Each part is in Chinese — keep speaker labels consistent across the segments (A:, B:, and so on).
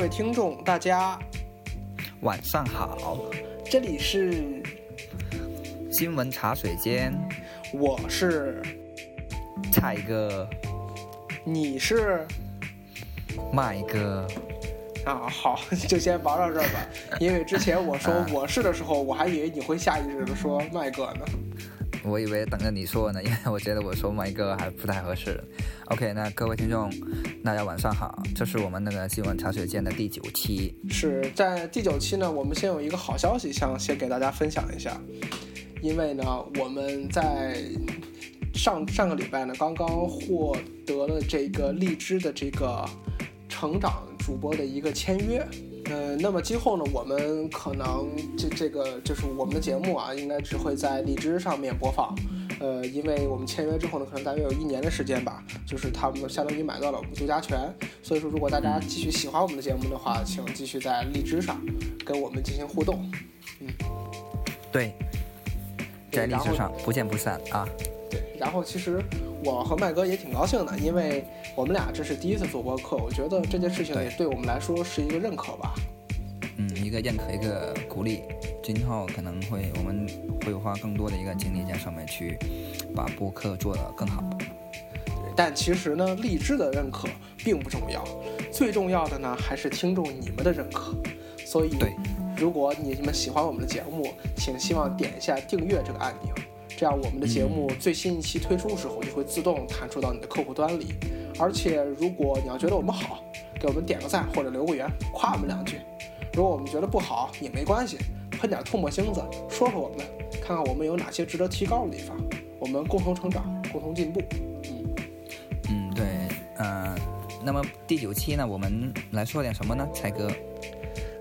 A: 各位听众，大家
B: 晚上好，
A: 这里是
B: 新闻茶水间，
A: 我是
B: 蔡哥，
A: 你是
B: 麦哥，
A: 啊，好，就先玩到这儿吧。因为之前我说
B: 啊
A: 我是的时候，我还以为你会下意识的说麦哥呢。
B: 我以为等着你说呢，因为我觉得我说麦哥还不太合适。OK，那各位听众，大家晚上好，这是我们那个新闻茶水间的第九期，
A: 是在第九期呢，我们先有一个好消息，想先给大家分享一下。因为呢，我们在上上个礼拜呢，刚刚获得了这个荔枝的这个成长主播的一个签约。呃，那么今后呢，我们可能这这个就是我们的节目啊，应该只会在荔枝上面播放。呃，因为我们签约之后呢，可能大约有一年的时间吧，就是他们相当于买到了我们独家权。所以说，如果大家继续喜欢我们的节目的话，请继续在荔枝上跟我们进行互动。
B: 嗯对，在
A: 荔
B: 枝上不见不散啊。
A: 对，然后其实我和麦哥也挺高兴的，因为我们俩这是第一次做播客，我觉得这件事情也对我们来说是一个认可吧。
B: 嗯，一个认可，一个鼓励，今后可能会我们会花更多的一个精力在上面去把播客做得更好。
A: 对，但其实呢，荔枝的认可并不重要，最重要的呢还是听众你们的认可。所以，
B: 对，
A: 如果你们喜欢我们的节目，请希望点一下订阅这个按钮，这样我们的节目最新一期推出的时候就会自动弹出到你的客户端里。而且，如果你要觉得我们好，给我们点个赞或者留个言，夸我们两句。如果我们觉得不好也没关系，喷点唾沫星子，说说我们，看看我们有哪些值得提高的地方，我们共同成长，共同进步。
B: 嗯嗯，对，呃，那么第九期呢，我们来说点什么呢？蔡哥？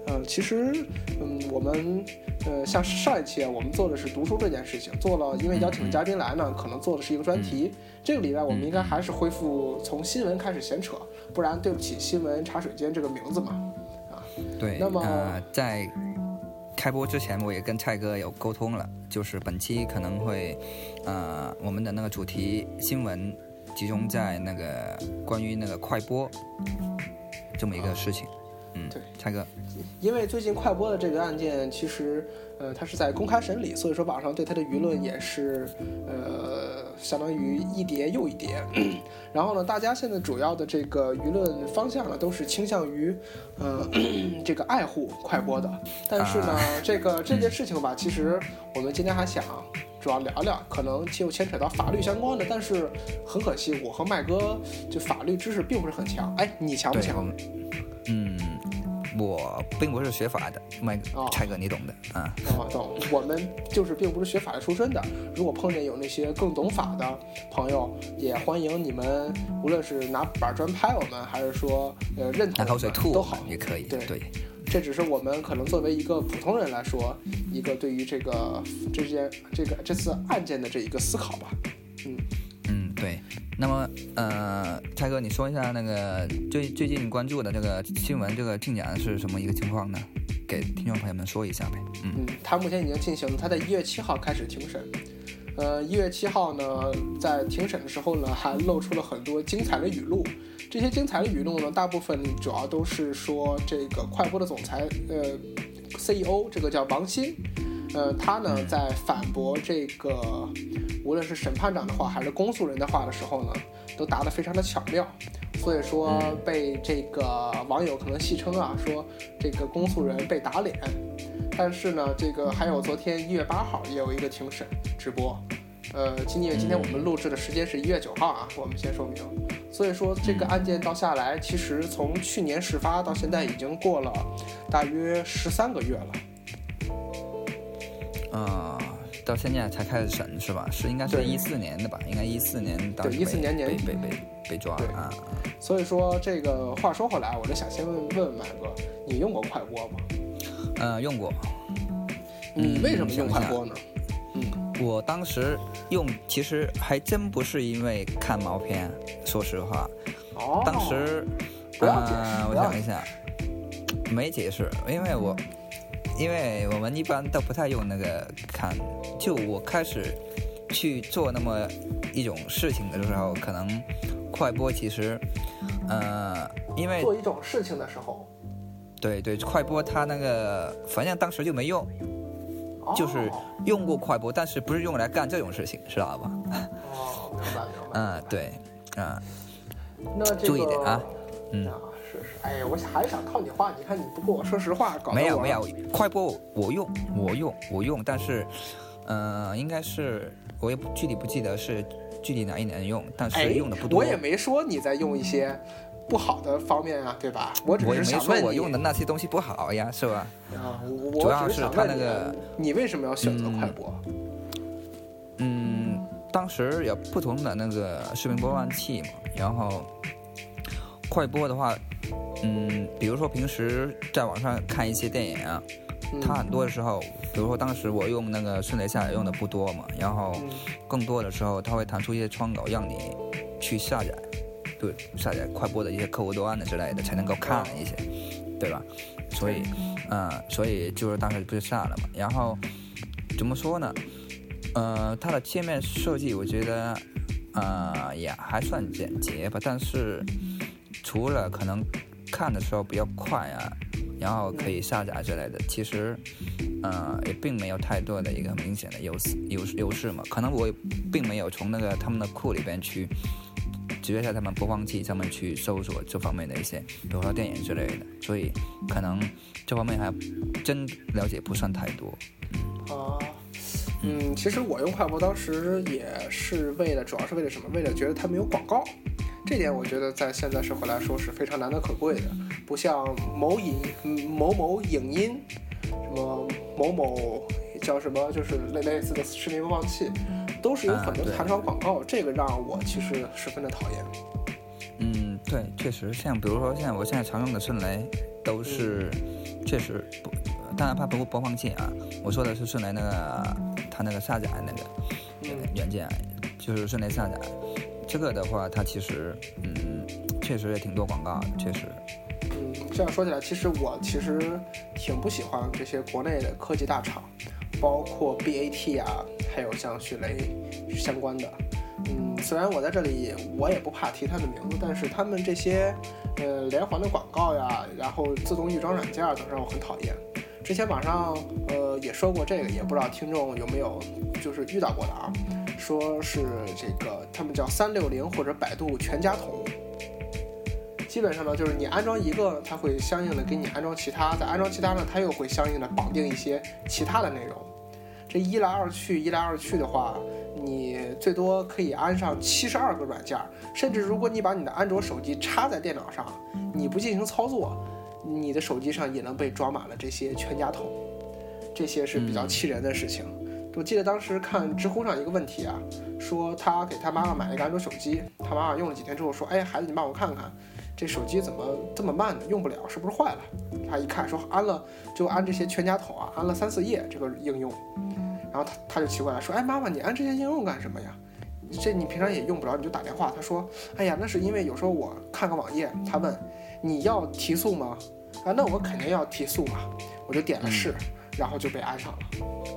A: 嗯，其实，嗯，我们，呃，像上一期啊，我们做的是读书这件事情，做了，因为邀请的嘉宾来呢，可能做的是一个专题。这个礼拜我们应该还是恢复从新闻开始闲扯，不然对不起新闻茶水间这个名字嘛。
B: 啊对，
A: 那么
B: 呃，在开播之前，我也跟蔡哥有沟通了，就是本期可能会，呃，我们的那个主题新闻集中在那个关于那个快播这么一个事情。嗯，
A: 对，
B: 蔡哥，
A: 因为最近快播的这个案件，其实，呃，它是在公开审理，所以说网上对它的舆论也是，呃，相当于一叠又一叠。然后呢，大家现在主要的这个舆论方向呢，都是倾向于，呃，这个爱护快播的。但是呢，这个 这件事情吧，其实我们今天还想主要聊聊，可能就牵扯到法律相关的。但是很可惜，我和麦哥就法律知识并不是很强。哎，你强不强？
B: 嗯，我并不是学法的，麦
A: 哦
B: 柴哥你懂的啊。
A: 啊，懂。我们就是并不是学法律出身的，如果碰见有那些更懂法的朋友，也欢迎你们，无论是拿板砖拍我们，还是说呃认同都好。
B: 也可以，
A: 对
B: 对，
A: 这只是我们可能作为一个普通人来说，一个对于这个这件这个这次案件的这一个思考吧。
B: 嗯，对。那么，呃，蔡哥，你说一下那个最最近关注的这个新闻，这个进展是什么一个情况呢？给听众朋友们说一下呗。嗯，
A: 嗯，他目前已经进行了，他在一月七号开始庭审。呃，一月七号呢，在庭审的时候呢，还露出了很多精彩的语录。这些精彩的语录呢，大部分主要都是说这个快播的总裁，呃，CEO 这个叫王鑫，呃，他呢在反驳这个无论是审判长的话还是公诉人的话的时候呢，都答得非常的巧妙。所以说被这个网友可能戏称啊，说这个公诉人被打脸。但是呢，这个还有昨天一月八号也有一个庭审直播，呃，今年今天我们录制的时间是一月九号啊，我们先说明。所以说这个案件到下来，其实从去年事发到现在已经过了大约十三个月了。
B: 到现在才开始审是吧？是应该是一四年的吧？应该一四年当
A: 对
B: 时
A: 14年年底
B: 被被被被抓啊。
A: 所以说这个话说回来，我就想先问问问麦哥，你用过快播吗？
B: 呃，用过。
A: 你为什么用快播呢？
B: 嗯我当时用，其实还真不是因为看毛片，说实话，
A: 哦，
B: 当时，
A: 不要解释
B: 呃，我想一下，没解释，因为我，因为我们一般都不太用那个看，就我开始去做那么一种事情的时候，可能快播其实，呃，因为
A: 做一种事情的时候，
B: 对对，快播它那个反正当时就没用，就是
A: 哦
B: 用过快播，但是不是用来干这种事情，知道吧？
A: 哦，明白明白。
B: 嗯，对，嗯
A: 那这个
B: 注意点啊嗯
A: 哎，我还想套你话，你看你不跟我说实话，搞
B: 没有没有，快播我用我用我用，但是，呃，应该是我也不具体不记得是具体哪一年用，但
A: 哎
B: 是用的不，多。
A: 我也没说你在用一些不好的方面啊，对吧？我只是想问你
B: 说我用的那些东西不好呀，是吧？
A: 啊，我
B: 主要是它那个
A: 你，你为什么要选择快播？
B: 嗯，当时有不同的那个视频播放器嘛，然后快播的话，嗯，比如说平时在网上看一些电影啊，
A: 嗯
B: 它很多的时候，比如说当时我用那个迅雷下载用的不多嘛，然后
A: 嗯
B: 更多的时候它会弹出一些窗口让你去下载，对，下载快播的一些客户端的之类的才能够看一些，对吧？所以，嗯、所以就是当时不是下了嘛，然后怎么说呢？呃，它的界面设计我觉得，呃，也还算简洁吧，但是除了可能看的时候比较快啊，然后可以下载之类的，其实，呃，也并没有太多的一个明显的优势优势优势嘛。可能我并没有从那个他们的库里边去直接在他们播放器上面去搜索这方面的一些，比如说电影之类的，所以可能这方面还真了解不算太多。
A: 啊，嗯，其实我用快播当时也是为了，主要是为了什么？为了觉得它没有广告。这点我觉得在现在社会来说是非常难能可贵的，不像某影嗯某某影音，什么某某叫什么，就是类类似的视频播放器，都是有很多弹窗广告，这个让我其实十分的讨厌。
B: 嗯，对，确实，像比如说，像我现在常用的迅雷，都是确实不，当然它不是播放器啊，我说的是迅雷那个它那个下载那个
A: 嗯
B: 软件，就是迅雷下载。这个的话，它其实嗯，确实也挺多广告的，确实。
A: 嗯，这样说起来，其实我其实挺不喜欢这些国内的科技大厂，包括 BAT 啊，还有像迅雷相关的。嗯，虽然我在这里我也不怕提他的名字，但是他们这些呃连环的广告呀，然后自动预装软件等让我很讨厌。之前网上呃也说过这个，也不知道听众有没有就是遇到过的啊，说是这个他们叫三六零或者百度全家桶。基本上呢，就是你安装一个，它会相应的给你安装其他，再安装其他呢，它又会相应的绑定一些其他的内容。这一来二去，一来二去的话，你最多可以安上七十二个软件，甚至如果你把你的安卓手机插在电脑上，你不进行操作，你的手机上也能被装满了这些全家桶，这些是比较气人的事情。我记得当时看知乎上一个问题啊，说他给他妈妈买了一个安卓手机，他妈妈用了几天之后说：“哎，孩子，你帮我看看，这手机怎么这么慢呢？用不了，是不是坏了？”他一看说安了，就安这些全家桶啊，安了三四页这个应用，然后他他就奇怪了，说：“哎，妈妈，你安这些应用干什么呀？这你平常也用不着，你就打电话。”他说：“哎呀，那是因为有时候我看个网页，他问你要提速吗？啊，那我肯定要提速嘛，我就点了是，然后就被安上了。”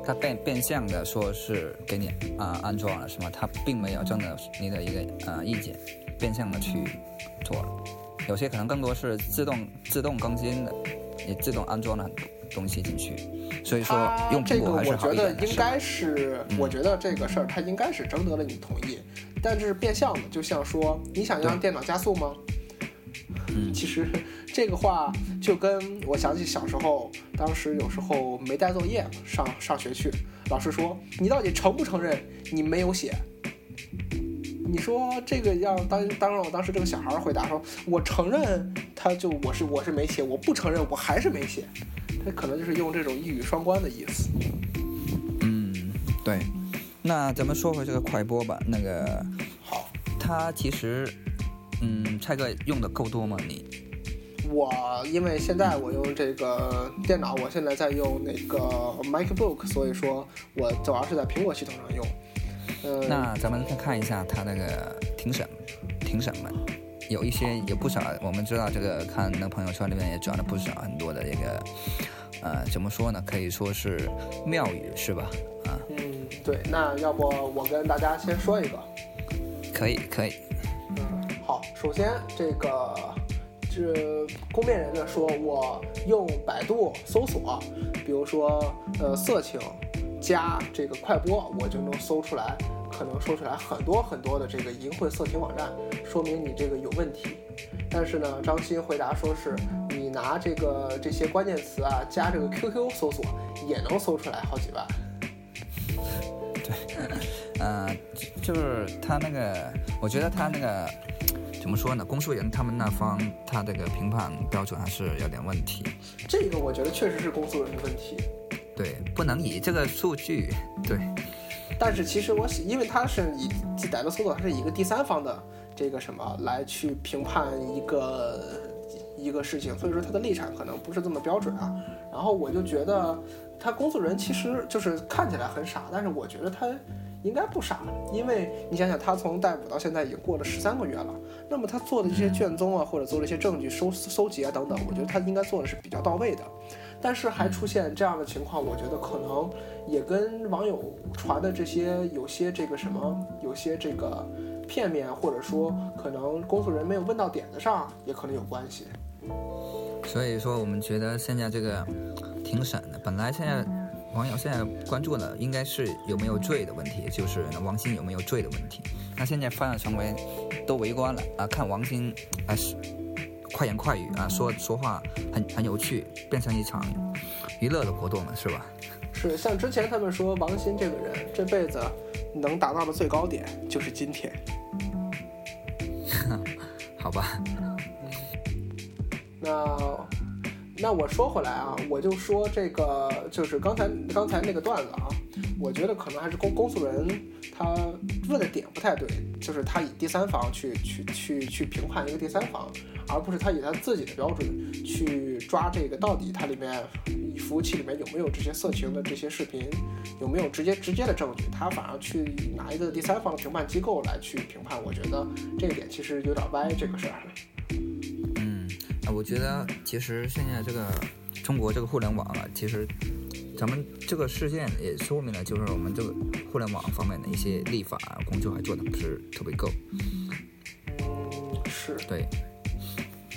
B: 他变变相的说是给你啊、安装了是吗？他并没有征得你的一个呃意见，变相的去做了。有些可能更多是自动自动更新的，也自动安装了很多东西进去，所以说用
A: 这个我
B: 苹果还是好
A: 觉得应该是，
B: 嗯
A: 我觉得这个事儿他应该是征得了你同意，但是变相的，就像说你想让电脑加速吗？
B: 嗯
A: 其实这个话就跟我想起小时候，当时有时候没带作业上上学去，老师说你到底承不承认你没有写？你说这个让当当让我当时这个小孩儿回答说，我承认他就我是我是没写，我不承认我还是没写，他可能就是用这种一语双关的意思。
B: 嗯，对。那咱们说回这个快播吧，那个
A: 好，
B: 他其实，嗯，蔡哥用的够多吗？你？
A: 我因为现在我用这个电脑，我现在在用那个 MacBook，所以说我主要是在苹果系统上用。嗯，
B: 那咱们看看一下它那个庭审，庭审们有一些有不少，我们知道这个看那朋友圈里面也转了不少很多的这个，呃，怎么说呢？可以说是妙语是吧？啊，
A: 嗯，对，那要不我跟大家先说一个。
B: 可以可以，
A: 嗯，首先这个这公辩人呢说，我用百度搜索，比如说呃色情加这个快播，我就能搜出来，可能搜出来很多很多的这个淫秽色情网站，说明你这个有问题。但是呢，张鑫回答说是你拿这个这些关键词啊加这个 QQ 搜索，也能搜出来好几万。
B: 对，呃，就是他那个，我觉得他那个怎么说呢？公诉人他们那方他这个评判标准还是有点问题。
A: 这个我觉得确实是公诉人的问题。
B: 对，不能以这个数据对。
A: 但是其实我因为他是以逮到搜索，他是以一个第三方的这个什么来去评判一个一个事情，所以说他的立场可能不是这么标准啊。然后我就觉得他公诉人其实就是看起来很傻，但是我觉得他应该不傻，因为你想想他从逮捕到现在已经过了十三个月了，那么他做的这些卷宗啊，或者做了一些证据收搜集啊等等，我觉得他应该做的是比较到位的。但是还出现这样的情况，我觉得可能也跟网友传的这些有些这个什么，有些这个片面，或者说可能公诉人没有问到点子上，也可能有关系。
B: 所以说，我们觉得现在这个庭审的，本来现在网友现在关注的应该是有没有罪的问题，就是王鑫有没有罪的问题。那现在发展成为都围观了啊，看王鑫啊是。快言快语啊，说说话很很有趣，变成一场娱乐的活动了，是吧？
A: 是，像之前他们说王鑫这个人这辈子能达到的最高点就是今天。
B: 好吧。
A: 那那我说回来啊，我就说这个就是刚才刚才那个段子啊，我觉得可能还是公公诉人他问的点不太对，就是他以第三方去去去去评判一个第三方。而不是他以他自己的标准去抓这个到底它里面服务器里面有没有这些色情的这些视频，有没有直接直接的证据，他反而去拿一个第三方的评判机构来去评判，我觉得这一点其实有点歪这个事儿。
B: 我觉得其实现在这个中国这个互联网啊，其实咱们这个事件也说明了，就是我们这个互联网方面的一些立法工作还做的不是特别够。
A: 是
B: 对。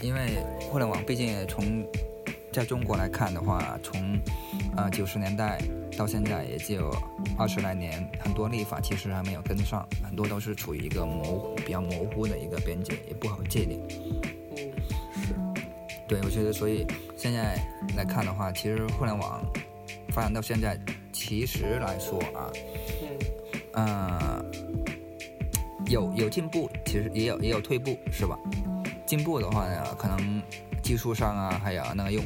B: 因为互联网毕竟从在中国来看的话，从呃九十年代到现在也就二十来年，很多立法其实还没有跟上，很多都是处于一个模糊、比较模糊的一个边界，也不好界定。对，我觉得所以现在来看的话，其实互联网发展到现在，其实来说啊，嗯，呃，有有进步，其实也有也有退步，是吧？进步的话呢，可能技术上啊，还有那个用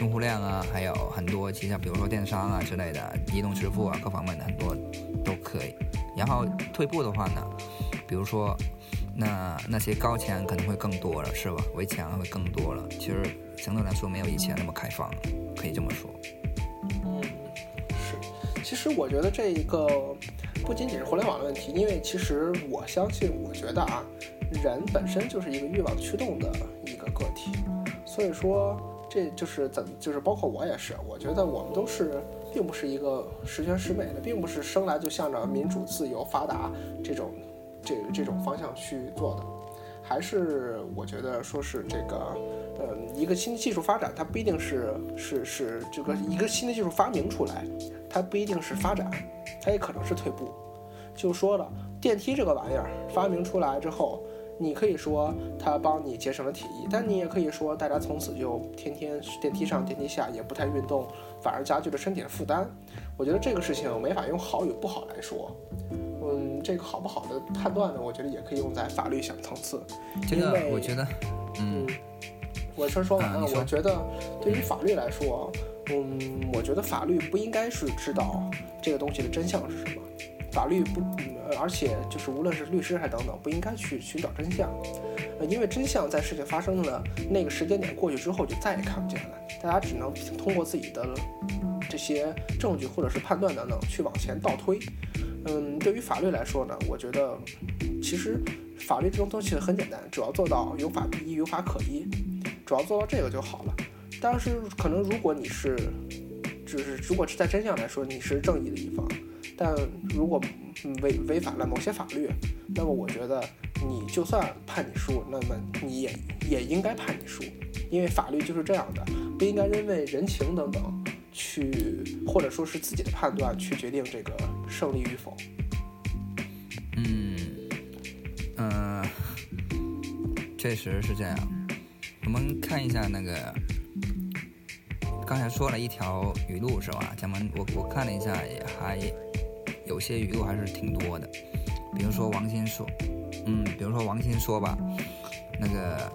B: 用户量啊，还有很多其他，比如说电商啊之类的，移动支付啊，各方面的很多都可以。然后退步的话呢，比如说那那些高墙可能会更多了，是吧？围墙会更多了。其实相对来说没有以前那么开放了，可以这么说。
A: 嗯，是。其实我觉得这一个不仅仅是互联网的问题，因为其实我相信，我觉得啊。人本身就是一个欲望驱动的一个个体，所以说这就是怎就是包括我也是，我觉得我们都是并不是一个十全十美的，并不是生来就向着民主、自由、发达这种这这种方向去做的，还是我觉得说是这个，呃，一个新技术发展，它不一定是是是这个一个新的技术发明出来，它不一定是发展，它也可能是退步。就说了电梯这个玩意儿发明出来之后。你可以说它帮你节省了体力，但你也可以说大家从此就天天电梯上电梯下，也不太运动，反而加剧了身体的负担。我觉得这个事情没法用好与不好来说。嗯，这个好不好的判断呢？我觉得也可以用在法律上层次。
B: 这个我觉得，嗯，
A: 我先说完了。我觉得对于法律来说，嗯，我觉得法律不应该是知道这个东西的真相是什么。法律不，而且就是无论是律师还等等，不应该去寻找真相，呃，因为真相在事情发生的那个时间点过去之后就再也看不见了，大家只能通过自己的这些证据或者是判断等等去往前倒推。嗯，对于法律来说呢，我觉得其实法律这种东西很简单，主要做到有法必依，有法可依，主要做到这个就好了。但是可能如果你是，就是如果是在真相来说，你是正义的一方。但如果违违反了某些法律，那么我觉得你就算判你输，那么你也也应该判你输，因为法律就是这样的，不应该因为人情等等去，或者说是自己的判断去决定这个胜利与否。
B: 嗯，嗯，确实是这样。我们看一下那个，刚才说了一条语录是吧？咱们我我看了一下，也还有些语录还是挺多的。比如说王鑫说，嗯，比如说王鑫说吧，那个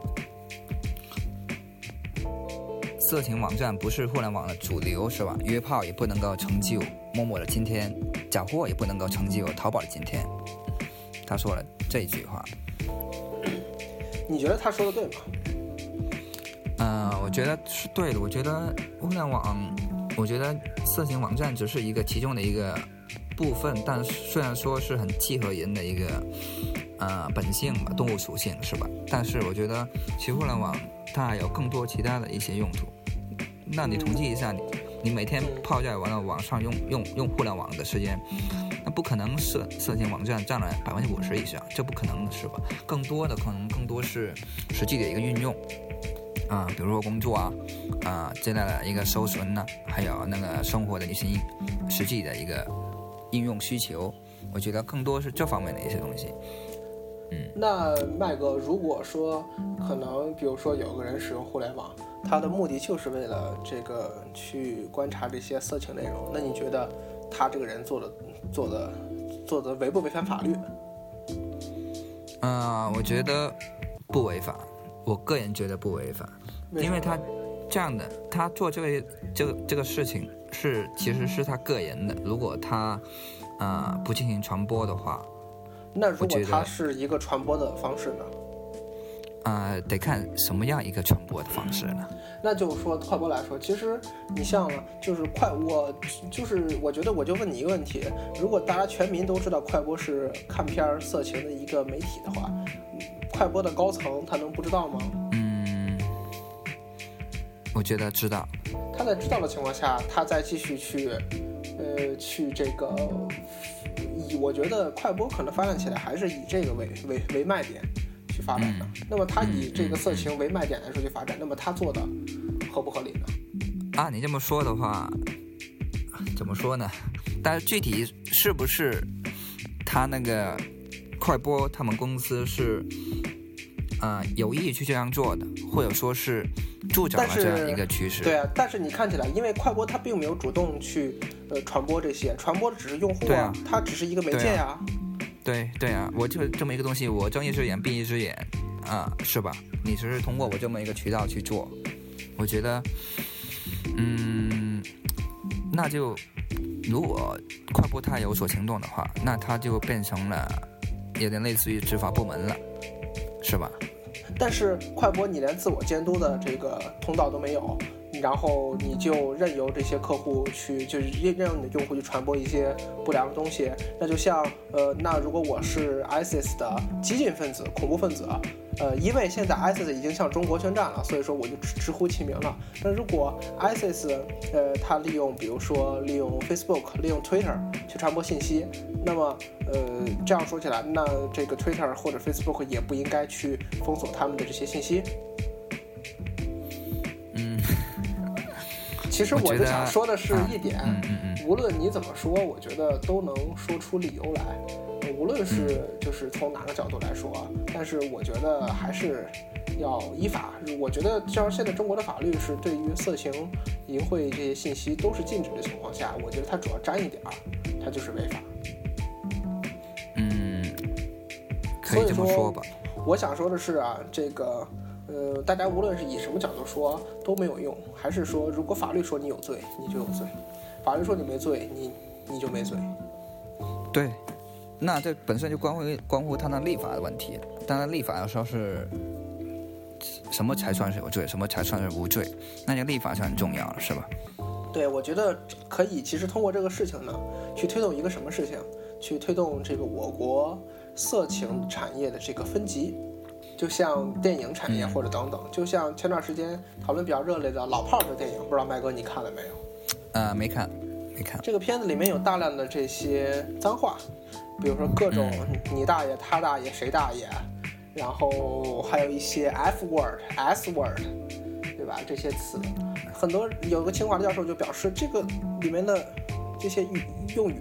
B: 色情网站不是互联网的主流是吧？约炮也不能够成就陌陌的今天，假货也不能够成就淘宝的今天。他说了这句话，
A: 你觉得他说的对吗？
B: 嗯，我觉得是对的。我觉得互联网，我觉得色情网站只是一个其中的一个部分，但虽然说是很契合人的一个呃本性吧，动物属性是吧？但是我觉得其实互联网它还有更多其他的一些用途。那你统计一下，你你每天泡在完了网上用用用互联网的时间。那不可能色色情网站占了百分之五十以上，这不可能是吧？更多的可能更多是实际的一个运用，啊，比如说工作啊，啊这类的一个收存呢，还有那个生活的一些实际的一个应用需求，我觉得更多是这方面的一些东西。嗯，
A: 那麦哥，如果说可能，比如说有个人使用互联网，他的目的就是为了这个去观察这些色情内容，那你觉得他这个人做的？做的做的违不违反法律？
B: 嗯，我觉得不违法。我个人觉得不违法，因为他这样的，他做这个这个这个事情是其实是他个人的。如果他啊不进行传播的话，
A: 那如果他是一个传播的方式呢？
B: 呃，得看什么样一个传播的方式呢？
A: 那就是说，快播来说，其实你像，就是快，我就是我觉得，我就问你一个问题：如果大家全民都知道快播是看片儿色情的一个媒体的话，快播的高层他能不知道吗？
B: 嗯，我觉得知道。
A: 他在知道的情况下，他再继续去，呃，去这个以，我觉得快播可能发展起来还是以这个为为为卖点。去发展的，那么他以这个色情为卖点来说去发展，那么他做的合不合理呢？
B: 啊，你这么说的话，怎么说呢？但是具体是不是他那个快播他们公司是啊有意去这样做的，或者说是助长了这样一个趋势？
A: 对啊，但是你看起来，因为快播它并没有主动去呃传播这些，传播的只是用户
B: 啊，
A: 它只是一个媒介呀。
B: 对对啊，我就这么一个东西，我睁一只眼闭一只眼，啊，是吧？你只是通过我这么一个渠道去做，我觉得，嗯，那就如果快播它有所行动的话，那它就变成了有点类似于执法部门了，是吧？
A: 但是快播你连自我监督的这个通道都没有。然后你就任由这些客户去，就是任任由你的用户去传播一些不良的东西。那就像，呃，那如果我是 ISIS 的激进分子、恐怖分子，呃，因为现在 ISIS 已经向中国宣战了，所以说我就直直呼其名了。那如果 ISIS，呃，他利用，比如说利用 Facebook、利用 Twitter 去传播信息，那么，呃，这样说起来，那这个 Twitter 或者 Facebook 也不应该去封锁他们的这些信息。其实我就想说的是一点，无论你怎么说，我觉得都能说出理由来。无论是就是从哪个角度来说，但是我觉得还是要依法。我觉得像现在中国的法律是对于色情、淫秽这些信息都是禁止的情况下，我觉得它主要沾一点儿，它就是违法。
B: 嗯，可以这么说吧。
A: 我想说的是啊，这个。呃，大家无论是以什么角度说都没有用，还是说，如果法律说你有罪，你就有罪；法律说你没罪，你你就没罪。
B: 对，那这本身就关乎关乎他那立法的问题。当然，立法要说是什么才算是有罪，什么才算是无罪，那就立法是很重要了，是吧？
A: 对，我觉得可以。其实通过这个事情呢，去推动一个什么事情？去推动这个我国色情产业的这个分级。就像电影产业或者等等，就像前段时间讨论比较热烈的老炮儿的电影，不知道麦哥你看了没有？
B: 呃，没看，没看。
A: 这个片子里面有大量的这些脏话，比如说各种你大爷、他大爷、谁大爷，然后还有一些 F word、S word，对吧？这些词，很多有个清华的教授就表示，这个里面的这些语用语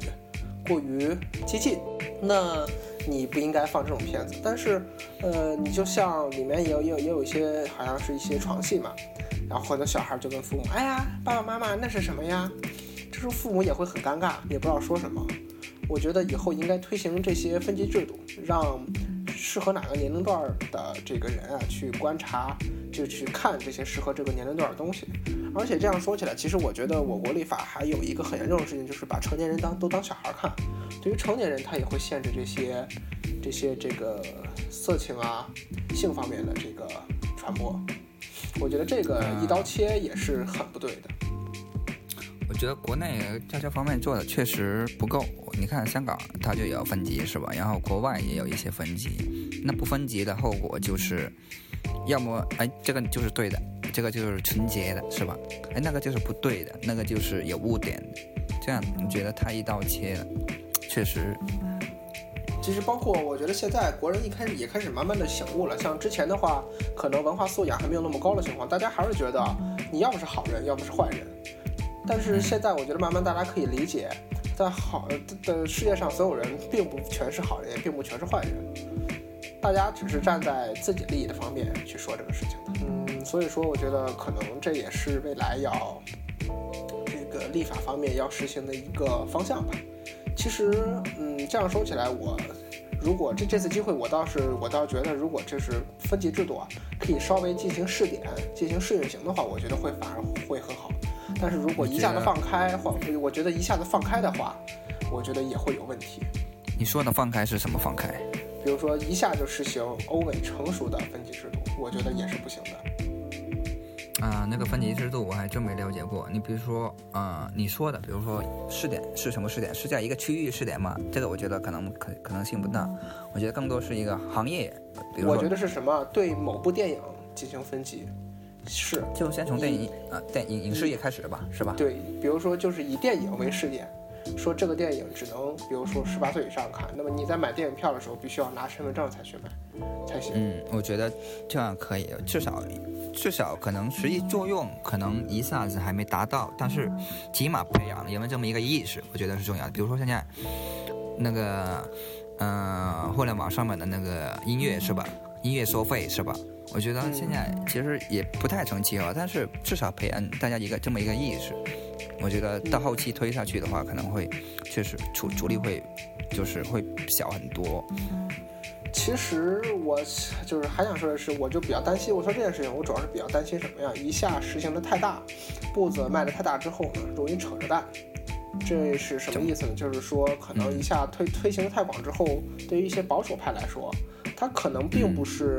A: 过于激进，那你不应该放这种片子。但是，呃，你就像里面也有也有也有一些好像是一些床戏嘛，然后很多小孩就跟父母，哎呀，爸爸妈妈那是什么呀？这时候父母也会很尴尬，也不知道说什么。我觉得以后应该推行这些分级制度，让适合哪个年龄段的这个人啊去观察，就去看这些适合这个年龄段的东西。而且这样说起来，其实我觉得我国立法还有一个很严重的事情，就是把成年人当都当小孩看。对于成年人，他也会限制这些这些这个色情啊、性方面的这个传播。我觉得这个一刀切也是很不对的。
B: 我觉得国内在这方面做的确实不够。你看香港，它就有分级是吧？然后国外也有一些分级，那不分级的后果就是，要么哎这个就是对的，这个就是纯洁的是吧？哎那个就是不对的，那个就是有污点的，这样你觉得太一刀切了，确实。
A: 其实包括我觉得现在国人一开始也开始慢慢的醒悟了，像之前的话，可能文化素养还没有那么高的情况，大家还是觉得你要么是好人，要么是坏人。但是现在我觉得慢慢大家可以理解，在好的世界上，所有人并不全是好人，也并不全是坏人，大家只是站在自己利益的方面去说这个事情的。所以说我觉得可能这也是未来要这个立法方面要实行的一个方向吧。其实，嗯，这样说起来，我如果这这次机会，我倒是我倒觉得，如果这是分级制度啊，可以稍微进行试点、进行试运行的话，我觉得会反而会很好。但是如果一下子放开，或我觉得一下子放开的话，我觉得也会有问题。
B: 你说的放开是什么放开？
A: 比如说一下就实行欧美成熟的分级制度，我觉得也是不行的。
B: 啊，那个分级制度我还真没了解过。你比如说，啊，你说的，比如说试点是什么试点？是在一个区域试点吗？这个我觉得可能可可能性不大。我觉得更多是一个行业。
A: 比如我觉得是什么？对某部电影进行分级。是，
B: 就先从电影啊，电影影视业开始吧，是吧？
A: 对，比如说就是以电影为试点，说这个电影只能，比如说十八岁以上看，那么你在买电影票的时候，必须要拿身份证才去买，才行。
B: 嗯，我觉得这样可以，至少至少可能实际作用可能一下子还没达到，但是起码培养了人们这么一个意识，我觉得是重要的。比如说现在那个，嗯，互联网上面的那个音乐是吧？音乐收费是吧？我觉得现在其实也不太成气候，但是至少培养大家一个这么一个意识。我觉得到后期推下去的话，可能会确实阻阻力会就是会小很多。
A: 其实我就是还想说的是，我就比较担心。我说这件事情，我主要是比较担心什么呀？一下实行的太大，步子迈的太大之后呢，容易扯着蛋。这是什么意思呢？就是说可能一下推推行的太广之后，对于一些保守派来说。他可能并不是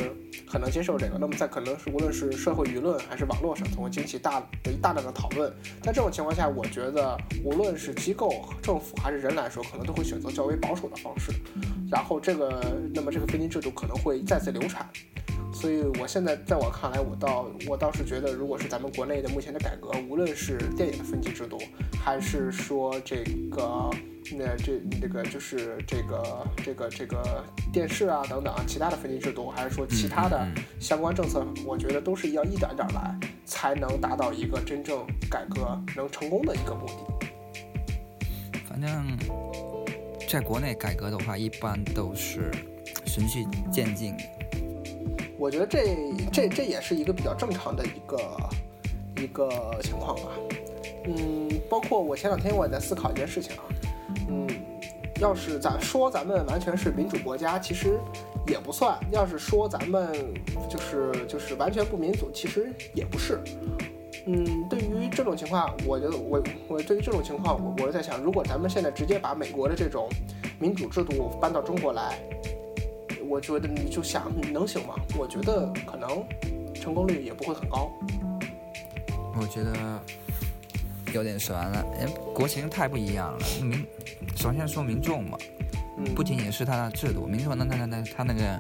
A: 很能接受这个，那么在可能是无论是社会舆论还是网络上，总会引起大的大量的讨论。在这种情况下，我觉得无论是机构、政府还是人来说，可能都会选择较为保守的方式。然后这个，那么这个分级制度可能会再次流产。所以，我现在在我看来，我倒我倒是觉得，如果是咱们国内的目前的改革，无论是电影的分级制度，还是说这个。那这这个就是这个这个这个电视啊等等其他的分级制度，还是说其他的相关政策，我觉得都是要一点点来，才能达到一个真正改革能成功的一个目的。
B: 反正在国内改革的话，一般都是循序渐进。
A: 我觉得这这这也是一个比较正常的一个一个情况吧。嗯，包括我前两天我也在思考一件事情啊。嗯，要是咱说咱们完全是民主国家，其实也不算；要是说咱们就是就是完全不民主，其实也不是。嗯，对于这种情况，我觉得我我对于这种情况，我我在想，如果咱们现在直接把美国的这种民主制度搬到中国来，我觉得你就想你能行吗？我觉得可能成功率也不会很高。
B: 我觉得。有点悬了，因为国情太不一样了。民首先说民众嘛，不仅仅是他的制度，民众那那那那他那个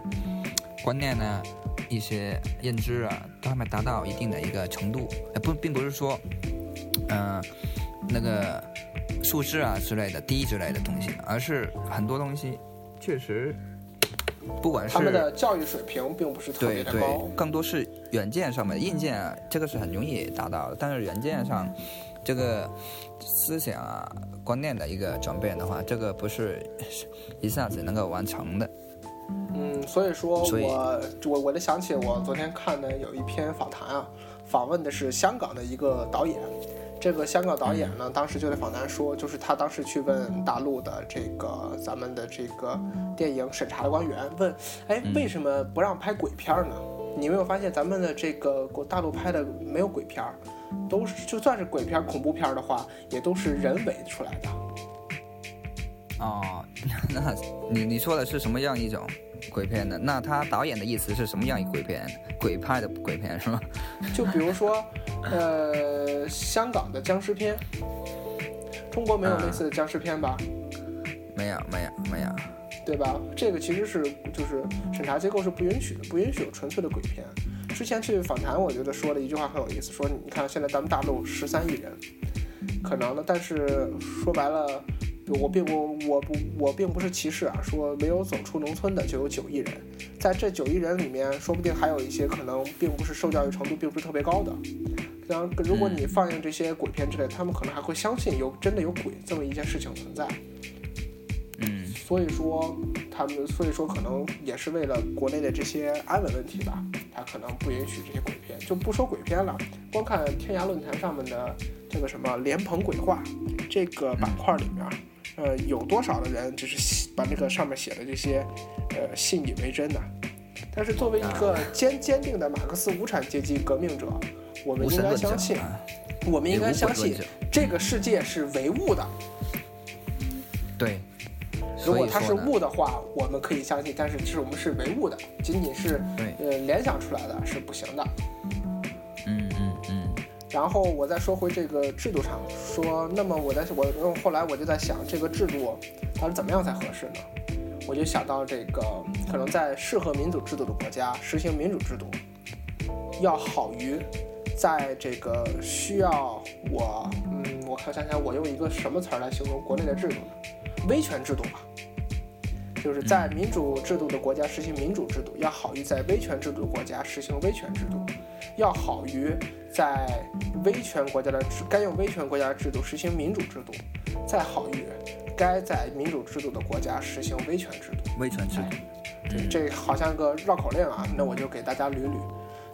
B: 观念呢，一些认知啊，都还没达到一定的一个程度。呃，不，并不是说，嗯，那个素质啊之类的低之类的东西，而是很多东西确实，不管是
A: 他们的教育水平并不是特别
B: 对对
A: 的高。，
B: 更多是软件上面，硬件啊，这个是很容易达到的。但是软件上，这个思想啊、观念的一个转变的话，这个不是一下子能够完成的。
A: 嗯，所以说我我我就想起我昨天看的有一篇访谈啊，访问的是香港的一个导演。这个香港导演呢，当时就在访谈说，就是他当时去问大陆的这个咱们的这个电影审查的官员，问，哎，为什么不让拍鬼片儿呢？你没有发现咱们的这个国大陆拍的没有鬼片儿，都是就算是鬼片儿、恐怖片儿的话，也都是人为出来的。
B: 哦，那你你说的是什么样一种鬼片的？那他导演的意思是什么样一鬼片？鬼派的鬼片是吗？
A: 就比如说，呃，香港的僵尸片，中国没有类似的僵尸片吧？
B: 没有，没有，没有。
A: 对吧？这个其实是就是审查机构是不允许的，不允许有纯粹的鬼片。之前去访谈，我觉得说了一句话很有意思，说你看现在咱们大陆十三亿人，可能的，但是说白了，我并不我不我并不是歧视啊，说没有走出农村的就有九亿人，在这九亿人里面，说不定还有一些可能并不是受教育程度并不是特别高的。然后，如果你放映这些鬼片之类，他们可能还会相信有真的有鬼这么一件事情存在。
B: 嗯，
A: 所以说，他们所以说可能也是为了国内的这些安稳问题吧，他可能不允许这些鬼片，就不说鬼片了，光看天涯论坛上面的这个什么莲蓬鬼话这个板块里面，呃，有多少的人只是把那个上面写的这些，呃，信以为真呢？但是作为一个坚坚定的马克思无产阶级革命者，我们应该相信，
B: 啊，
A: 我们应该相信这个世界是唯物的。
B: 对。
A: 如果它是物的话，我们可以相信，但是是我们是唯物的，仅仅是，呃联想出来的是不行的。然后我再说回这个制度上，说那么我在我后来我就在想，这个制度它是怎么样才合适呢？我就想到这个可能在适合民主制度的国家实行民主制度，要好于在这个需要我嗯，我看想想我用一个什么词儿来形容国内的制度呢？威权制度吧。就是在民主制度的国家实行民主制度，要好于在威权制度的国家实行威权制度，要好于在威权国家的制该用威权国家的制度实行民主制度，再好于该在民主制度的国家实行威权制度。
B: 威权制度。对
A: 这好像个绕口令啊，那我就给大家捋捋。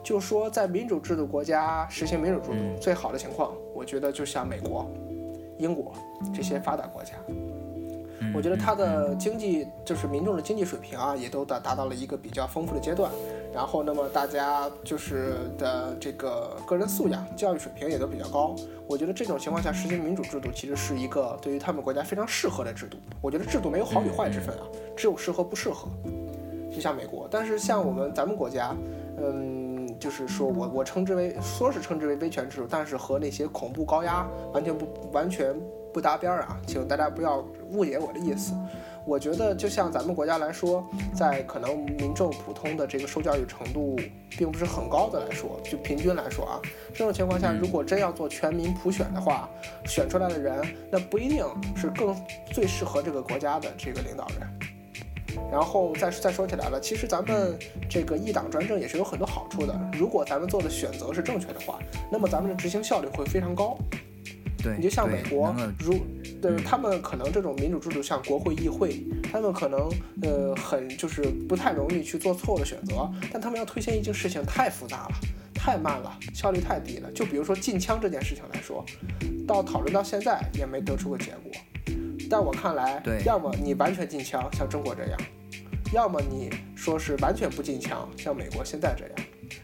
A: 就说在民主制度国家实行民主制度，
B: 嗯
A: 最好的情况，我觉得就像美国、英国这些发达国家，
B: 嗯
A: 我觉得它的经济就是民众的经济水平啊，也都达达到了一个比较丰富的阶段。然后，那么大家就是的这个个人素养、教育水平也都比较高。我觉得这种情况下实行民主制度，其实是一个对于他们国家非常适合的制度。我觉得制度没有好与坏之分啊，只有适合不适合。就像美国，但是像我们咱们国家，嗯，就是说我我称之为说是称之为威权制度，但是和那些恐怖高压完全不完全不搭边儿啊，请大家不要误解我的意思。我觉得就像咱们国家来说，在可能民众普通的这个受教育程度并不是很高的来说，就平均来说啊，这种情况下，如果真要做全民普选的话，选出来的人那不一定是更最适合这个国家的这个领导人。然后再再说起来了，其实咱们这个一党专政也是有很多好处的。如果咱们做的选择是正确的话，那么咱们的执行效率会非常高。
B: 对，
A: 你就像美国，如对
B: 嗯
A: 他们可能这种民主制度，像国会、议会，他们可能呃很就是不太容易去做错误的选择，但他们要推行一件事情太复杂了，太慢了，效率太低了。就比如说禁枪这件事情来说，到讨论到现在也没得出个结果。在我看来
B: 对，
A: 要么你完全禁枪，像中国这样，要么你说是完全不禁枪，像美国现在这样。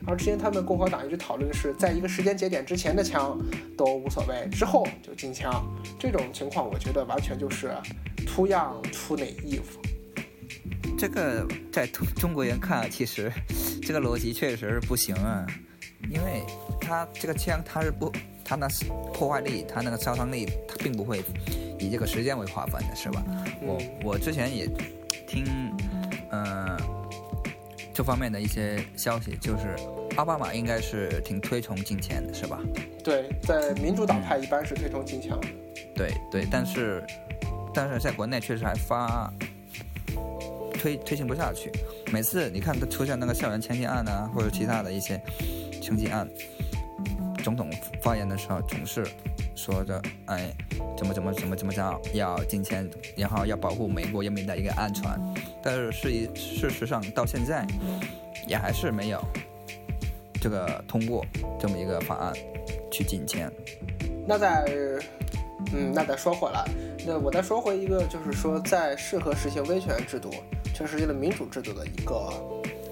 A: 而之前他们共和党一直讨论的是，在一个时间节点之前的枪都无所谓，之后就禁枪。这种情况，我觉得完全就是 too young too naive。
B: 这个在中中国人看，其实这个逻辑确实是不行啊，因为它这个枪它是不，它那破坏力，它那个杀伤力，它并不会以这个时间为划分的，是吧？我
A: 嗯
B: 我之前也听，呃，这方面的一些消息，就是奥巴马应该是挺推崇金钱的，是吧？
A: 对，在民主党派一般是推崇金钱的。
B: 对对，但是但是在国内确实还发推推行不下去。每次你看他出现那个校园枪击案啊，或者其他的一些枪击案，总统发言的时候总是说着哎怎么怎么怎么怎么着要金钱，然后要保护美国人民的一个安全。但是事事实上到现在也还是没有这个通过这么一个法案去进钱。
A: 那在嗯，那再说回来，那我再说回一个，就是说在适合实行威权制度、全实行了民主制度的一个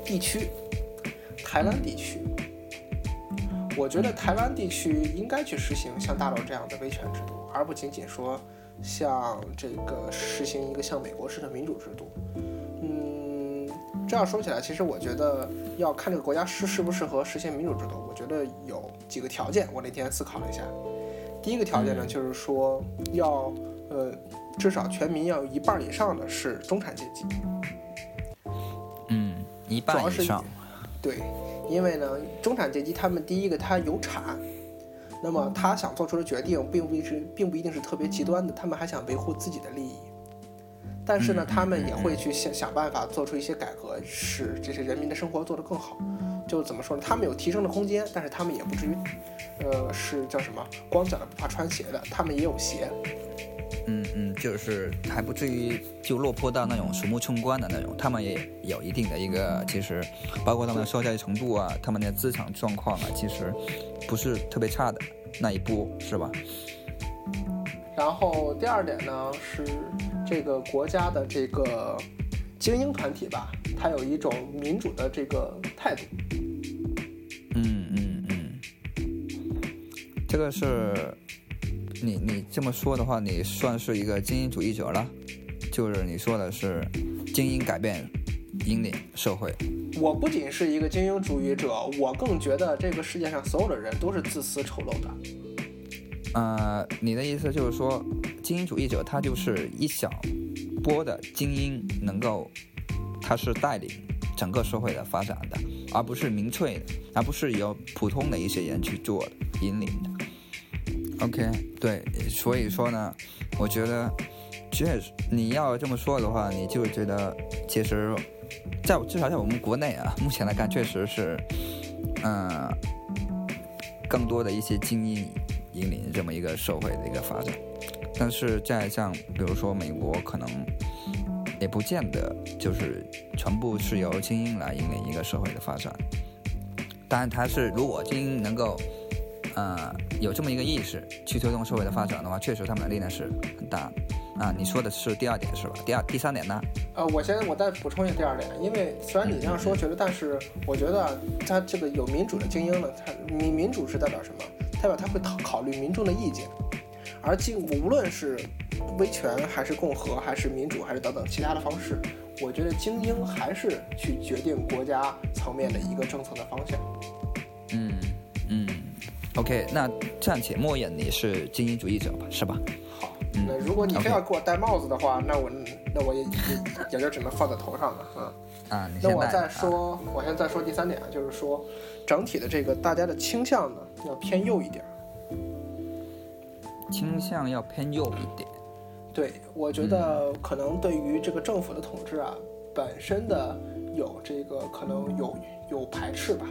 A: 地区——台湾地区。我觉得台湾地区应该去实行像大陆这样的威权制度，而不仅仅说像这个实行一个像美国式的民主制度。嗯，这样说起来，其实我觉得要看这个国家适适不适合实行民主制度。我觉得有几个条件，我那天思考了一下。第一个条件呢，就是说要，呃，至少全民要有一半以上的是中产阶级。
B: 嗯，一半以上。
A: 对，因为呢，中产阶级他们第一个他有产，那么他想做出的决定并不一定并不一定是特别极端的，他们还想维护自己的利益。但是呢，他们也会去想想办法做出一些改革，使这些人民的生活做得更好。就怎么说呢？他们有提升的空间，但是他们也不至于，呃，是叫什么光脚的不怕穿鞋的，他们也有鞋。
B: 嗯嗯，就是还不至于就落魄到那种鼠目寸光的那种，他们也有一定的一个，其实包括他们的受教育程度啊，他们的资产状况啊，其实不是特别差的那一波，是吧？
A: 然后第二点呢，是这个国家的这个精英团体吧，它有一种民主的这个态度。
B: 嗯嗯嗯这个是，你你这么说的话，你算是一个精英主义者了，就是你说的是精英改变引领社会。
A: 我不仅是一个精英主义者，我更觉得这个世界上所有的人都是自私丑陋的。
B: 呃，你的意思就是说，精英主义者他就是一小波的精英能够，他是带领整个社会的发展的，而不是民粹的，而不是由普通的一些人去做引领的。OK，对，所以说呢，我觉得确实你要这么说的话，你就觉得其实，在至少在我们国内啊，目前来看，确实是，嗯，更多的一些精英引领这么一个社会的一个发展。但是在像比如说美国，可能也不见得就是全部是由精英来引领一个社会的发展。当然，他是如果精英能够。呃，有这么一个意识去推动社会的发展的话，确实他们的力量是很大。啊，你说的是第二点是吧？第二、第三点呢？
A: 呃，我先我再补充一下第二点，因为虽然你这样说觉得，但是我觉得他这个有民主的精英呢，他民民主是代表什么？代表他会考考虑民众的意见，而精无论是威权还是共和还是民主还是等等其他的方式，我觉得精英还是去决定国家层面的一个政策的方向。
B: 嗯嗯。OK，那暂且默认你是精英主义者吧，是吧？
A: 好，那如果你非要给我戴帽子的话，那我那我也也就只能放在头上了，
B: 啊。啊，
A: 那我再说，我先再说第三点啊，就是说整体的这个大家的倾向呢要偏右一点。
B: 倾向要偏右一点。
A: 对，我觉得可能对于这个政府的统治啊，本身的有这个可能有有排斥吧。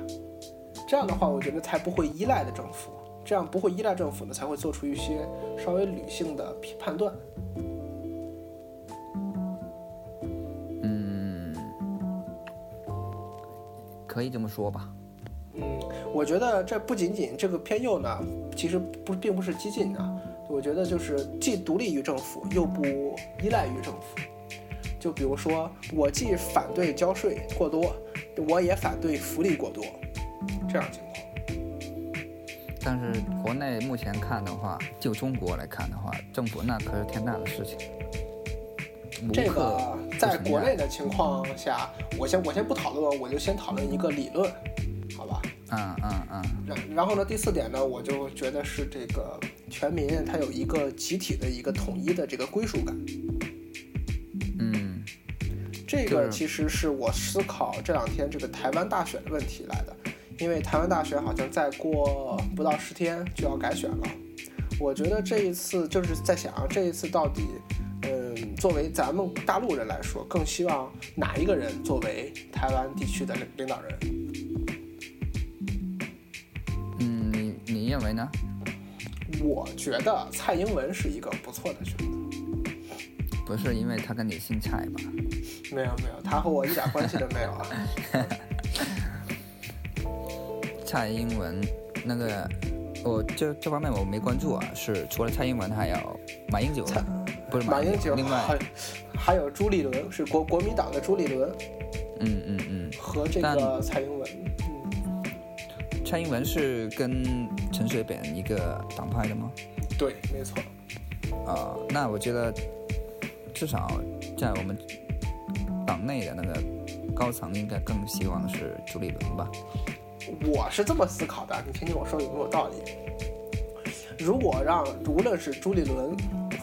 A: 这样的话，我觉得才不会依赖的政府，这样不会依赖政府呢，才会做出一些稍微理性的判断。
B: 可以这么说吧。
A: 嗯，我觉得这不仅仅这个偏右呢，其实不并不是激进的，我觉得就是既独立于政府，又不依赖于政府。就比如说，我既反对交税过多，我也反对福利过多。这样情况，
B: 但是国内目前看的话，就中国来看的话，政府那可是天大的事情。
A: 这个在国内的情况下，我先我先不讨论，我就先讨论一个理论，好吧？
B: 嗯嗯嗯。
A: 然然后呢，第四点呢，我就觉得是这个全民他有一个集体的一个统一的这个归属感。
B: 嗯，
A: 这个其实是我思考这两天这个台湾大选的问题来的。因为台湾大选好像再过不到十天就要改选了，我觉得这一次就是在想，这一次到底，嗯，作为咱们大陆人来说，更希望哪一个人作为台湾地区的领领导人？
B: 嗯，你你认为呢？
A: 我觉得蔡英文是一个不错的选择。
B: 不是因为他跟你姓蔡吧？
A: 没有没有，他和我一点关系都没有啊。
B: 蔡英文那个，我这这方面我没关注啊。是除了蔡英文，还有马英九，不是
A: 马英九，
B: 另外
A: 还还有朱立伦，是国国民党的朱立伦
B: 嗯嗯嗯，
A: 和这个蔡英文。嗯，
B: 蔡英文是跟陈水扁一个党派的吗？
A: 对，没错。
B: 啊、那我觉得至少在我们党内的那个高层，应该更希望是朱立伦吧。
A: 我是这么思考的，你听听我说有没有道理？如果让无论是朱立伦，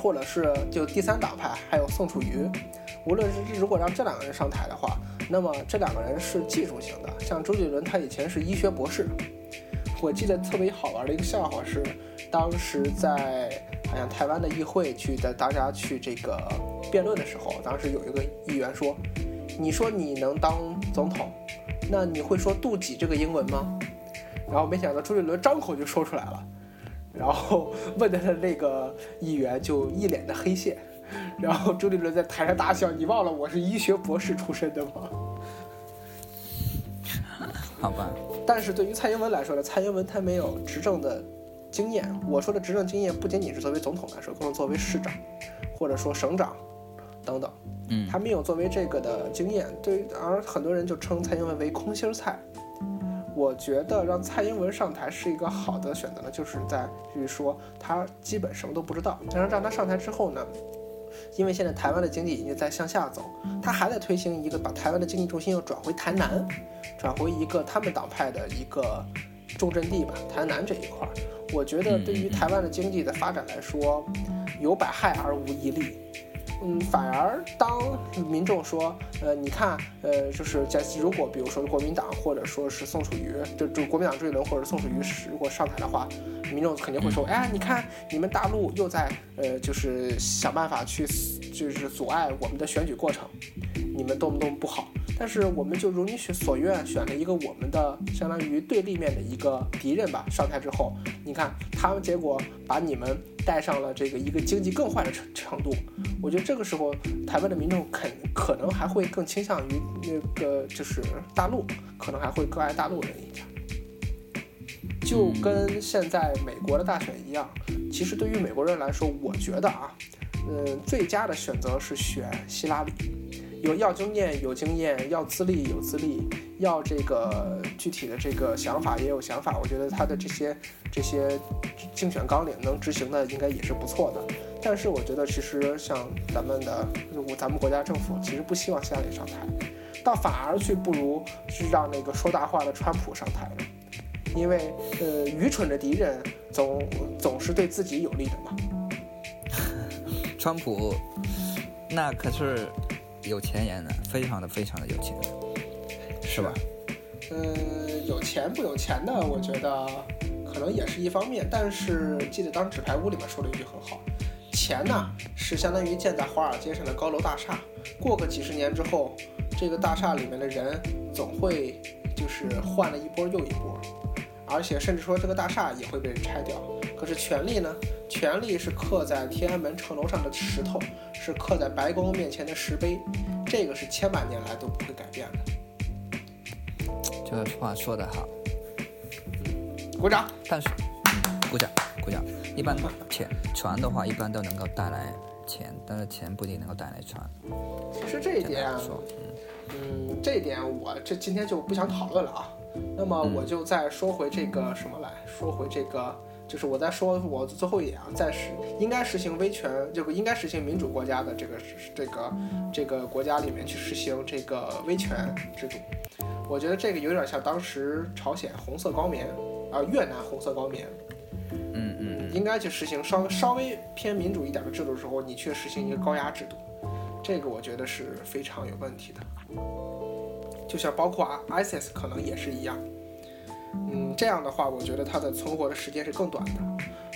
A: 或者是就第三党派，还有宋楚瑜，无论是如果让这两个人上台的话，那么这两个人是技术型的。像周杰伦，他以前是医学博士。我记得特别好玩的一个笑话是，当时在好像台湾的议会去的大家去这个辩论的时候，当时有一个议员说：“你说你能当总统？”那你会说妒忌这个英文吗？然后没想到周杰伦张口就说出来了，然后问他的那个议员就一脸的黑线，然后朱立伦在台上大笑：“你忘了我是医学博士出身的吗
B: 好吧，？”
A: 但是对于蔡英文来说呢，蔡英文他没有执政的经验。我说的执政经验不仅仅是作为总统来说，更是作为市长或者说省长等等。
B: 嗯
A: 他没有作为这个的经验，对于而很多人就称蔡英文为空心儿菜。我觉得让蔡英文上台是一个好的选择呢，就是在于说他基本什么都不知道，但是让他上台之后呢，因为现在台湾的经济已经在向下走，他还在推行一个把台湾的经济重心又转回台南，转回一个他们党派的一个重阵地吧，台南这一块儿，我觉得对于台湾的经济的发展来说，有百害而无一利。嗯，反而当民众说，呃，你看，呃，就是在如果比如说国民党或者说是宋楚瑜，就就国民党朱立伦或者宋楚瑜是如果上台的话，民众肯定会说，哎，你看你们大陆又在呃，就是想办法去就是阻碍我们的选举过程，你们动不动不好。但是我们就如你所愿，选了一个我们的相当于对立面的一个敌人吧。上台之后，你看他们结果把你们带上了这个一个经济更坏的程程度。我觉得这个时候，台湾的民众肯可能还会更倾向于那个就是大陆，可能还会更爱大陆人一点。就跟现在美国的大选一样，其实对于美国人来说，我觉得啊，嗯，最佳的选择是选希拉里。有要经验有经验，要资历有资历，要这个具体的这个想法也有想法。我觉得他的这些这些竞选纲领能执行的应该也是不错的。但是我觉得其实像咱们的咱们国家政府其实不希望希拉里上台，倒反而去不如是让那个说大话的川普上台了，因为呃愚蠢的敌人总总是对自己有利的嘛。
B: 川普那可是有钱人呢，非常的非常的有钱，是吧？
A: 嗯，有钱不有钱的，我觉得可能也是一方面。但是记得当《纸牌屋》里面说了一句很好：钱呢是相当于建在华尔街上的高楼大厦，过个几十年之后，这个大厦里面的人总会就是换了一波又一波，而且甚至说这个大厦也会被人拆掉。可是权力呢？权力是刻在天安门城楼上的石头，是刻在白宫面前的石碑，这个是千百年来都不会改变的。
B: 这个话说得好，
A: 鼓掌。
B: 但是，嗯，鼓掌，鼓掌。一般 钱船的话，一般都能够带来钱，但是钱不一定能够带来船。
A: 其实这一点
B: 简单来，说，嗯
A: 嗯，这一点我这今天就不想讨论了啊。那么我就再说回这个什么来，说回这个，就是我再说我最后一点啊，在实应该实行威权，这个应该实行民主国家的这个这个这个国家里面去实行这个威权制度。我觉得这个有点像当时朝鲜红色高棉啊、越南红色高棉，
B: 嗯嗯
A: 应该去实行稍稍微偏民主一点的制度的时候，你却实行一个高压制度，这个我觉得是非常有问题的。就像包括啊 ISIS 可能也是一样，嗯，这样的话，我觉得它的存活的时间是更短的。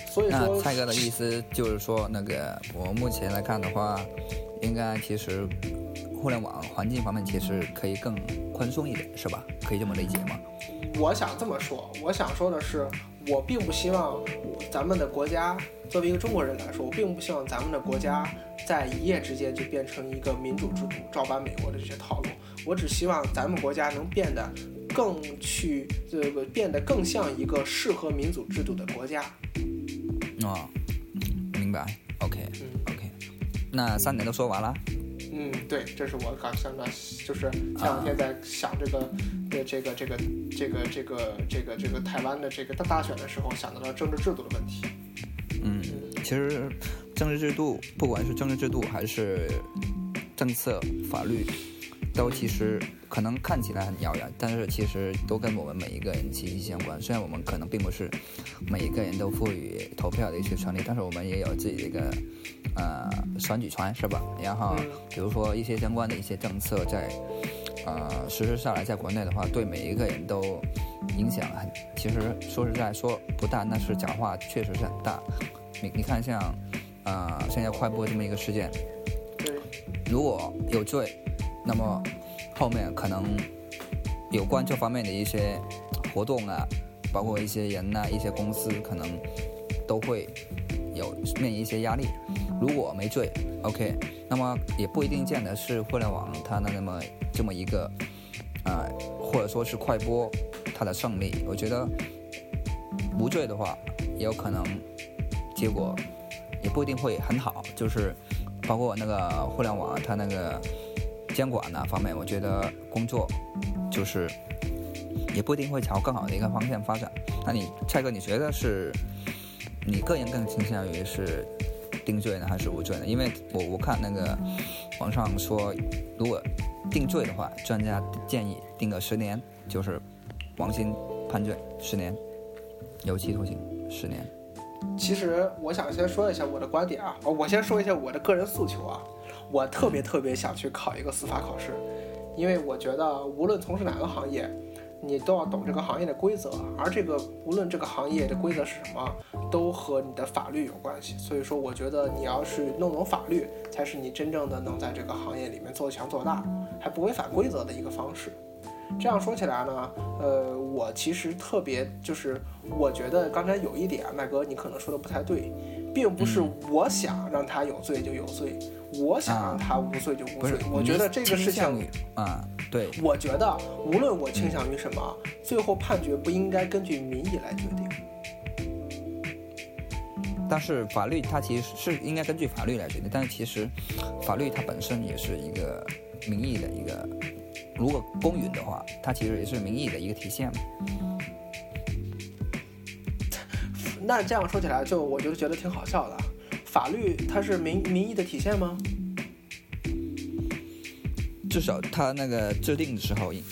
A: 所以说，
B: 蔡哥的意思就是说，那个我目前来看的话，应该其实互联网环境方面其实可以更宽松一点，是吧？可以这么理解吗？
A: 我想这么说，我想说的是，我并不希望咱们的国家作为一个中国人来说，我并不希望咱们的国家在一夜之间就变成一个民主制度，照搬美国的这些套路。我只希望咱们国家能变得更去这个变得更像一个适合民主制度的国家。
B: 哦，明白。OK，
A: 嗯
B: OK，那三点都说完了。
A: 嗯，对，这是我刚想的，就是前两天在想这个，呃，这个这个这个这个这个这个台湾的这个大大选的时候，想到了政治制度的问题。
B: 嗯，其实政治制度，不管是政治制度还是政策、法律，都其实可能看起来很遥远，但是其实都跟我们每一个人息息相关。虽然我们可能并不是每一个人都赋予投票的一些权利，但是我们也有自己的一个呃选举权，是吧？然后
A: 嗯
B: 比如说一些相关的一些政策在呃实施下来，在国内的话，对每一个人都影响很。其实说实在说不大，但是讲话确实是很大。你你看像呃现在快播这么一个事件，
A: 对，
B: 如果有罪，那么后面可能有关这方面的一些活动啊，包括一些人呐、一些公司，可能都会有面临一些压力。如果没罪，OK，那么也不一定见得是互联网它的那么这么一个，呃，或者说是快播它的胜利。我觉得无罪的话，也有可能结果也不一定会很好，就是包括那个互联网它那个监管那方面，我觉得工作就是也不一定会朝更好的一个方向发展。那你蔡哥，你觉得是你个人更倾向于是定罪呢，还是无罪呢？因为我我看那个网上说，如果定罪的话，专家建议定个十年，就是王鑫判罪十年，有期徒刑十年。
A: 其实我想先说一下我的观点啊，我先说一下我的个人诉求啊，我特别特别想去考一个司法考试，因为我觉得无论从事哪个行业，你都要懂这个行业的规则，而这个无论这个行业的规则是什么，都和你的法律有关系。所以说，我觉得你要是弄懂法律，才是你真正的能在这个行业里面做强做大，还不违反规则的一个方式。这样说起来呢，呃，我其实特别就是，我觉得刚才有一点，麦哥你可能说的不太对，并不是我想让他有罪就有罪，我想让他无罪就无罪。，我觉得这个事情，
B: 啊，对，
A: 我觉得无论我倾向于什么，最后判决不应该根据民意来决定。
B: 但是法律它其实是应该根据法律来决定，但是其实法律它本身也是一个民意的一个，如果公允的话，它其实也是民意的一个体现嘛。
A: 那这样说起来，就我就觉得挺好笑的。法律它是民民意的体现吗？
B: 至少它那个制定的时候应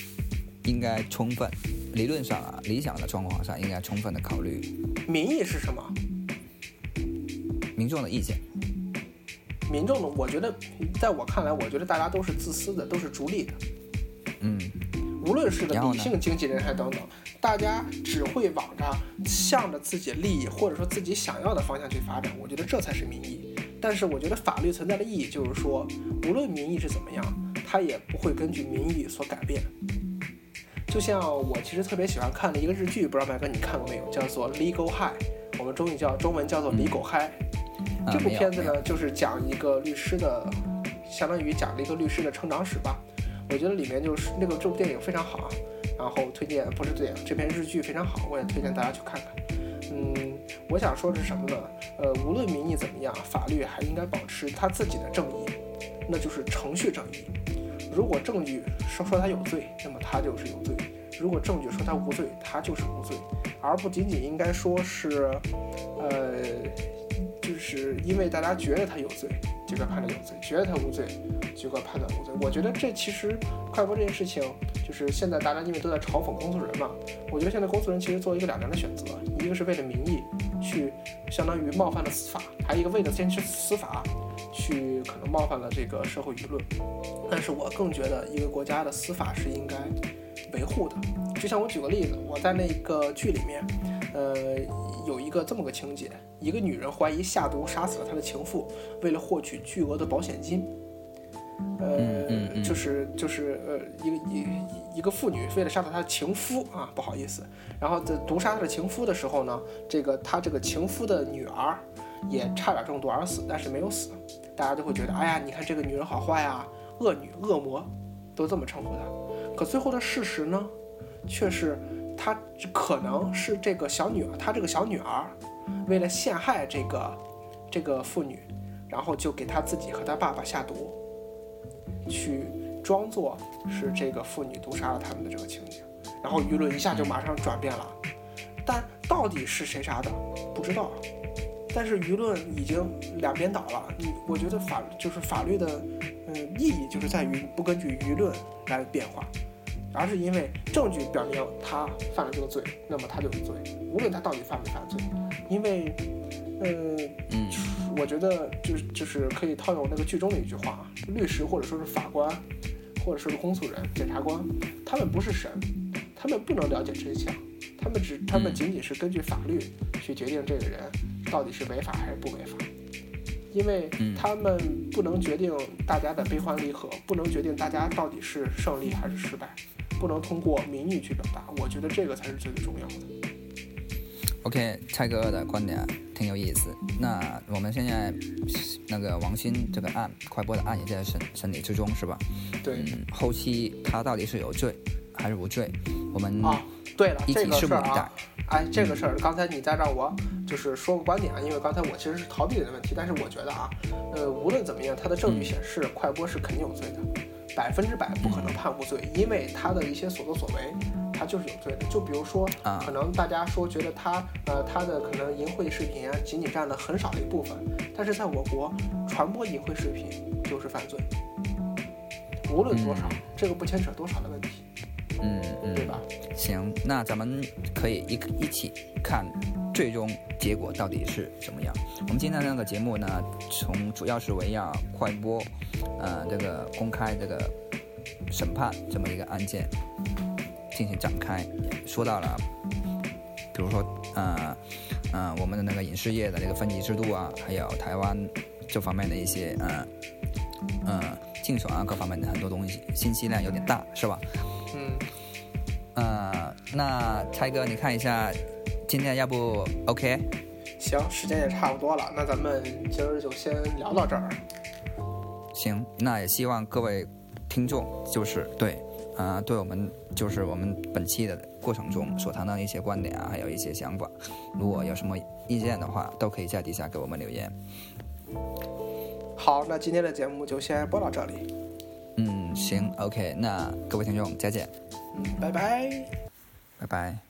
B: 应该充分，理论上啊，理想的状况下应该充分的考虑
A: 民意是什么？
B: 民众的意见。
A: 民众的，我觉得，在我看来，我觉得大家都是自私的，都是逐利的。
B: 嗯，
A: 无论是个理性经纪人还等等，大家只会往着向着自己利益或者说自己想要的方向去发展。我觉得这才是民意。但是我觉得法律存在的意义就是说，无论民意是怎么样，它也不会根据民意所改变。就像我其实特别喜欢看的一个日剧，不知道麦哥你看过没有，叫做《Legal High》，我们中语叫中文叫做《李狗嗨》。
B: 啊
A: 这部片子呢，就是讲一个律师的，相当于讲了一个律师的成长史吧。我觉得里面就是那个这部电影非常好啊，然后推荐不是电影，这篇日剧非常好，我也推荐大家去看看。嗯，我想说的是什么呢？呃，无论民意怎么样，法律还应该保持它自己的正义，那就是程序正义。如果证据说说他有罪，那么他就是有罪；如果证据说他无罪，他就是无罪，而不仅仅应该说是，呃，就是因为大家觉得他有罪，结果判他有罪；觉得他无罪，结果判他无罪。我觉得这其实快播这件事情，就是现在大家因为都在嘲讽公诉人嘛，我觉得现在公诉人其实做一个两难的选择，一个是为了民意去相当于冒犯了司法，还有一个为了坚持司法去可能冒犯了这个社会舆论。但是我更觉得一个国家的司法是应该维护的。就像我举个例子，我在那个剧里面，呃，有一个这么个情节：一个女人怀疑下毒杀死了她的情妇，为了获取巨额的保险金，呃，就是就是呃，一个一一个妇女为了杀死她的情夫啊，不好意思，然后在毒杀她的情夫的时候呢，这个她这个情夫的女儿也差点中毒而死，但是没有死，大家都会觉得，哎呀，你看这个女人好坏啊，恶女、恶魔，都这么称呼她。可最后的事实呢，却是他可能是这个小女儿，他这个小女儿为了陷害这个这个妇女，然后就给她自己和她爸爸下毒，去装作是这个妇女毒杀了他们的这个情景，然后舆论一下就马上转变了。但到底是谁杀的，不知道。但是舆论已经两边倒了，你我觉得法就是法律的，嗯，意义就是在于不根据舆论来变化，而是因为证据表明他犯了这个罪，那么他就是罪，无论他到底犯没犯罪，因为，呃，
B: 嗯。
A: 我觉得就是就是可以套用那个剧中的一句话，律师或者说是法官，或者说是公诉人、检察官，他们不是神，他们不能了解真相，他们只他们
B: 嗯
A: 仅仅是根据法律去决定这个人到底是违法还是不违法，因为
B: 嗯。
A: 他们不能决定大家的悲欢离合，不能决定大家到底是胜利还是失败，不能通过民意去表达，我觉得这个才是最最重要的。
B: OK，蔡哥的观点挺有意思。那我们现在那个王鑫这个案，快播的案也在审审理之中，是吧？
A: 对
B: 嗯，后期他到底是有罪还是无罪？我们
A: 啊，对了，
B: 一起
A: 这个事儿啊。，哎，这个事儿，刚才你再让我就是说个观点啊，因为刚才我其实是逃避你的问题，但是我觉得啊，呃，无论怎么样，他的证据显示快播是肯定有罪的，百分之百不可能判无罪，因为他的一些所作所为，他就是有罪的。就比如说，
B: 啊
A: 可能大家说觉得他呃他的可能淫秽视频啊，仅仅占了很少的一部分，但是在我国传播淫秽视频就是犯罪，无论多少，这个不牵扯多少的问题，
B: 嗯嗯
A: 对吧？
B: 行，那咱们可以一一起看最终结果到底是什么样。我们今天的那个节目呢，从主要是围绕快播，呃，这个公开这个审判这么一个案件进行展开，说到了，比如说，呃，呃，我们的那个影视业的这个分级制度啊，还有台湾这方面的一些，呃，呃，竞选啊各方面的很多东西，信息量有点大，是吧？
A: 嗯。
B: 呃，那蔡哥，你看一下，今天要不 OK？
A: 行，时间也差不多了，那咱们今儿就先聊到这儿。
B: 行，那也希望各位听众就是对，啊、对我们就是我们本期的过程中所谈到的一些观点啊，还有一些想法，如果有什么意见的话，都可以在底下给我们留言。
A: 好，那今天的节目就先播到这里，
B: 嗯，行，OK，那各位听众再见，
A: 嗯，拜拜。
B: 拜拜。